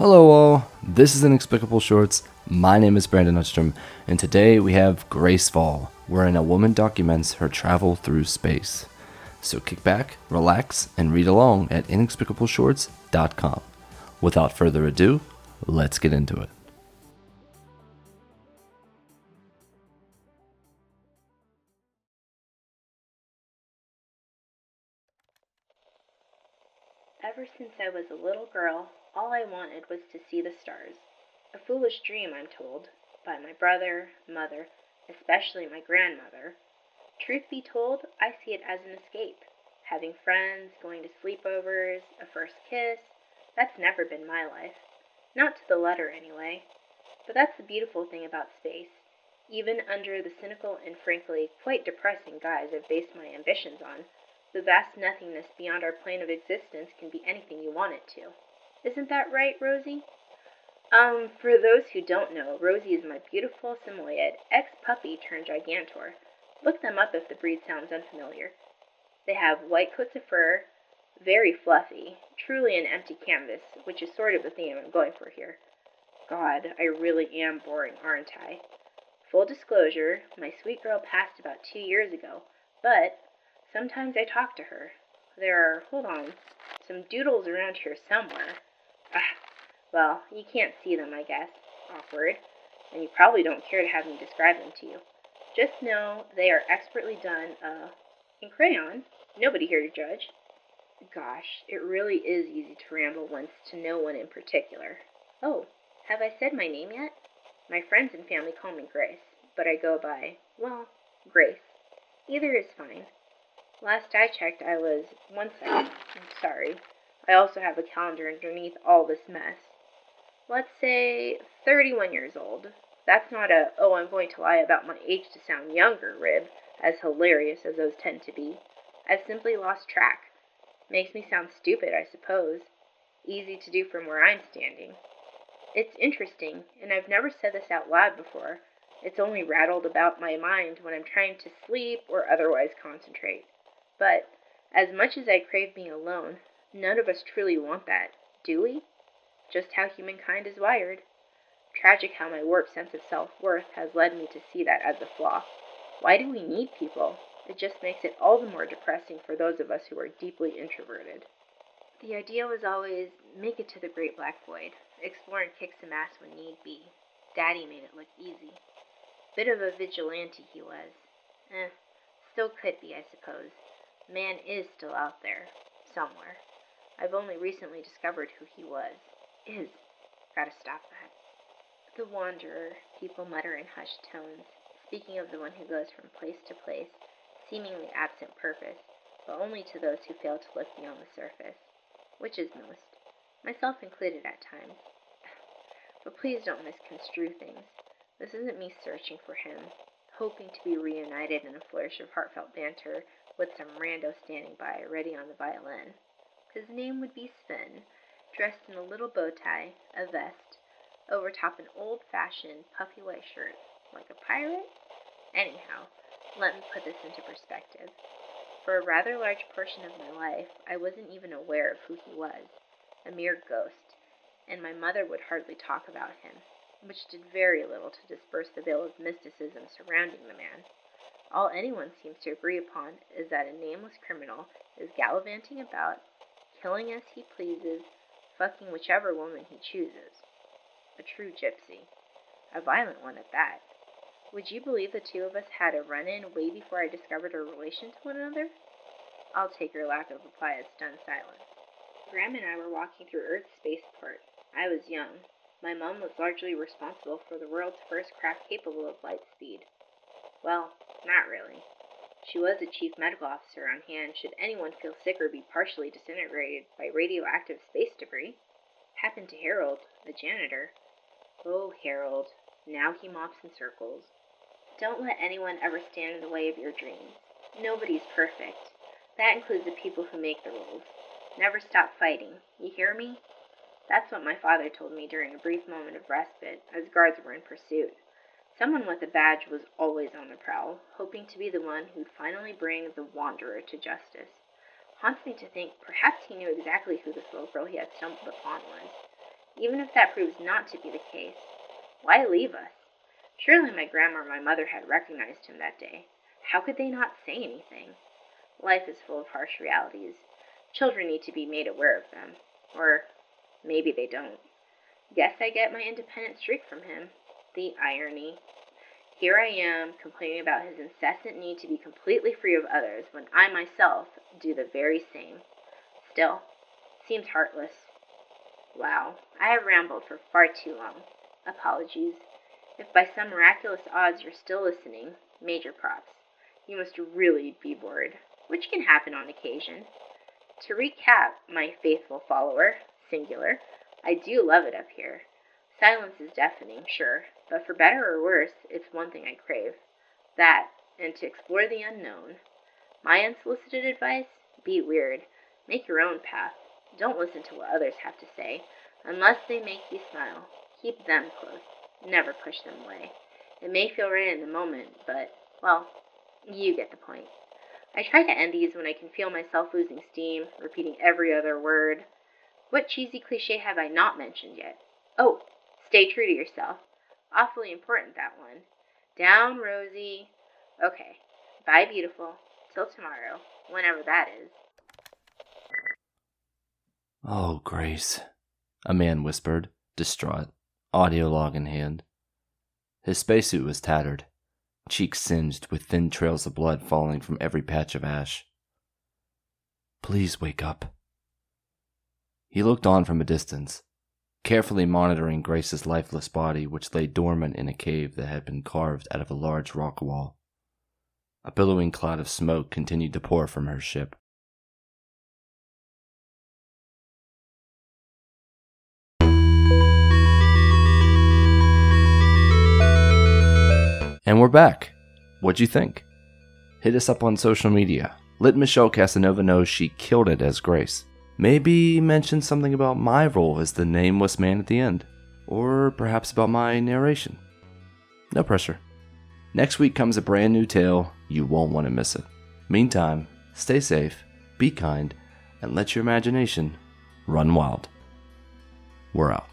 Hello, all. This is Inexplicable Shorts. My name is Brandon Uddstrom, and today we have Gracefall, wherein a woman documents her travel through space. So kick back, relax, and read along at inexplicable.shorts.com. Without further ado, let's get into it. Ever since I was a little girl, all I wanted was to see the stars. A foolish dream, I'm told, by my brother, mother, especially my grandmother. Truth be told, I see it as an escape. Having friends, going to sleepovers, a first kiss, that's never been my life. Not to the letter, anyway. But that's the beautiful thing about space. Even under the cynical and frankly quite depressing guise I've based my ambitions on, the vast nothingness beyond our plane of existence can be anything you want it to. Isn't that right, Rosie? Um, for those who don't know, Rosie is my beautiful Samoyed ex-puppy turned gigantor. Look them up if the breed sounds unfamiliar. They have white coats of fur, very fluffy, truly an empty canvas, which is sort of the theme I'm going for here. God, I really am boring, aren't I? Full disclosure, my sweet girl passed about two years ago, but sometimes I talk to her. There are, hold on, some doodles around here somewhere. Well, you can't see them, I guess. Awkward. And you probably don't care to have me describe them to you. Just know they are expertly done, uh, in crayon. Nobody here to judge. Gosh, it really is easy to ramble once to no one in particular. Oh, have I said my name yet? My friends and family call me Grace, but I go by, well, Grace. Either is fine. Last I checked, I was, one second, I'm sorry. I also have a calendar underneath all this mess. Let's say 31 years old. That's not a, oh, I'm going to lie about my age to sound younger rib, as hilarious as those tend to be. I've simply lost track. Makes me sound stupid, I suppose. Easy to do from where I'm standing. It's interesting, and I've never said this out loud before. It's only rattled about my mind when I'm trying to sleep or otherwise concentrate. But, as much as I crave being alone, none of us truly want that, do we? Just how humankind is wired. Tragic how my warped sense of self worth has led me to see that as a flaw. Why do we need people? It just makes it all the more depressing for those of us who are deeply introverted. The idea was always make it to the great black void, explore and kick some ass when need be. Daddy made it look easy. Bit of a vigilante he was. Eh, still could be, I suppose. Man is still out there, somewhere. I've only recently discovered who he was. Is. Gotta stop that. The wanderer, people mutter in hushed tones, speaking of the one who goes from place to place, seemingly absent purpose, but only to those who fail to look beyond the surface, which is most, myself included at times. But please don't misconstrue things. This isn't me searching for him, hoping to be reunited in a flourish of heartfelt banter with some rando standing by, ready on the violin. His name would be Sven, dressed in a little bow tie, a vest, over top an old fashioned puffy white shirt, like a pirate? Anyhow, let me put this into perspective. For a rather large portion of my life, I wasn't even aware of who he was a mere ghost, and my mother would hardly talk about him, which did very little to disperse the veil of mysticism surrounding the man. All anyone seems to agree upon is that a nameless criminal is gallivanting about, killing as he pleases, fucking whichever woman he chooses. A true gypsy. A violent one at that. Would you believe the two of us had a run in way before I discovered our relation to one another? I'll take your lack of reply as stunned silence. Graham and I were walking through Earth's spaceport. I was young. My mom was largely responsible for the world's first craft capable of light speed. Well, not really. She was the chief medical officer on hand should anyone feel sick or be partially disintegrated by radioactive space debris. Happened to Harold, the janitor. Oh, Harold. Now he mops in circles. Don't let anyone ever stand in the way of your dreams. Nobody's perfect. That includes the people who make the rules. Never stop fighting. You hear me? That's what my father told me during a brief moment of respite as guards were in pursuit. Someone with a badge was always on the prowl, hoping to be the one who'd finally bring the wanderer to justice. Haunts me to think perhaps he knew exactly who this little girl he had stumbled upon was. Even if that proves not to be the case, why leave us? Surely my grandma or my mother had recognized him that day. How could they not say anything? Life is full of harsh realities. Children need to be made aware of them. Or maybe they don't. Guess I get my independent streak from him. The irony. Here I am, complaining about his incessant need to be completely free of others when I myself do the very same. Still, seems heartless. Wow, I have rambled for far too long. Apologies. If by some miraculous odds you're still listening, major props. You must really be bored, which can happen on occasion. To recap, my faithful follower, singular, I do love it up here. Silence is deafening, sure, but for better or worse, it's one thing I crave. That, and to explore the unknown. My unsolicited advice? Be weird. Make your own path. Don't listen to what others have to say. Unless they make you smile, keep them close. Never push them away. It may feel right in the moment, but, well, you get the point. I try to end these when I can feel myself losing steam, repeating every other word. What cheesy cliche have I not mentioned yet? Oh, stay true to yourself. Awfully important, that one. Down, Rosie. Okay. Bye, beautiful. Till tomorrow, whenever that is. Oh, Grace, a man whispered, distraught, audio log in hand. His spacesuit was tattered, cheeks singed with thin trails of blood falling from every patch of ash. Please wake up. He looked on from a distance, carefully monitoring Grace's lifeless body, which lay dormant in a cave that had been carved out of a large rock wall. A billowing cloud of smoke continued to pour from her ship. And we're back. What'd you think? Hit us up on social media. Let Michelle Casanova know she killed it as Grace. Maybe mention something about my role as the nameless man at the end, or perhaps about my narration. No pressure. Next week comes a brand new tale. You won't want to miss it. Meantime, stay safe, be kind, and let your imagination run wild. We're out.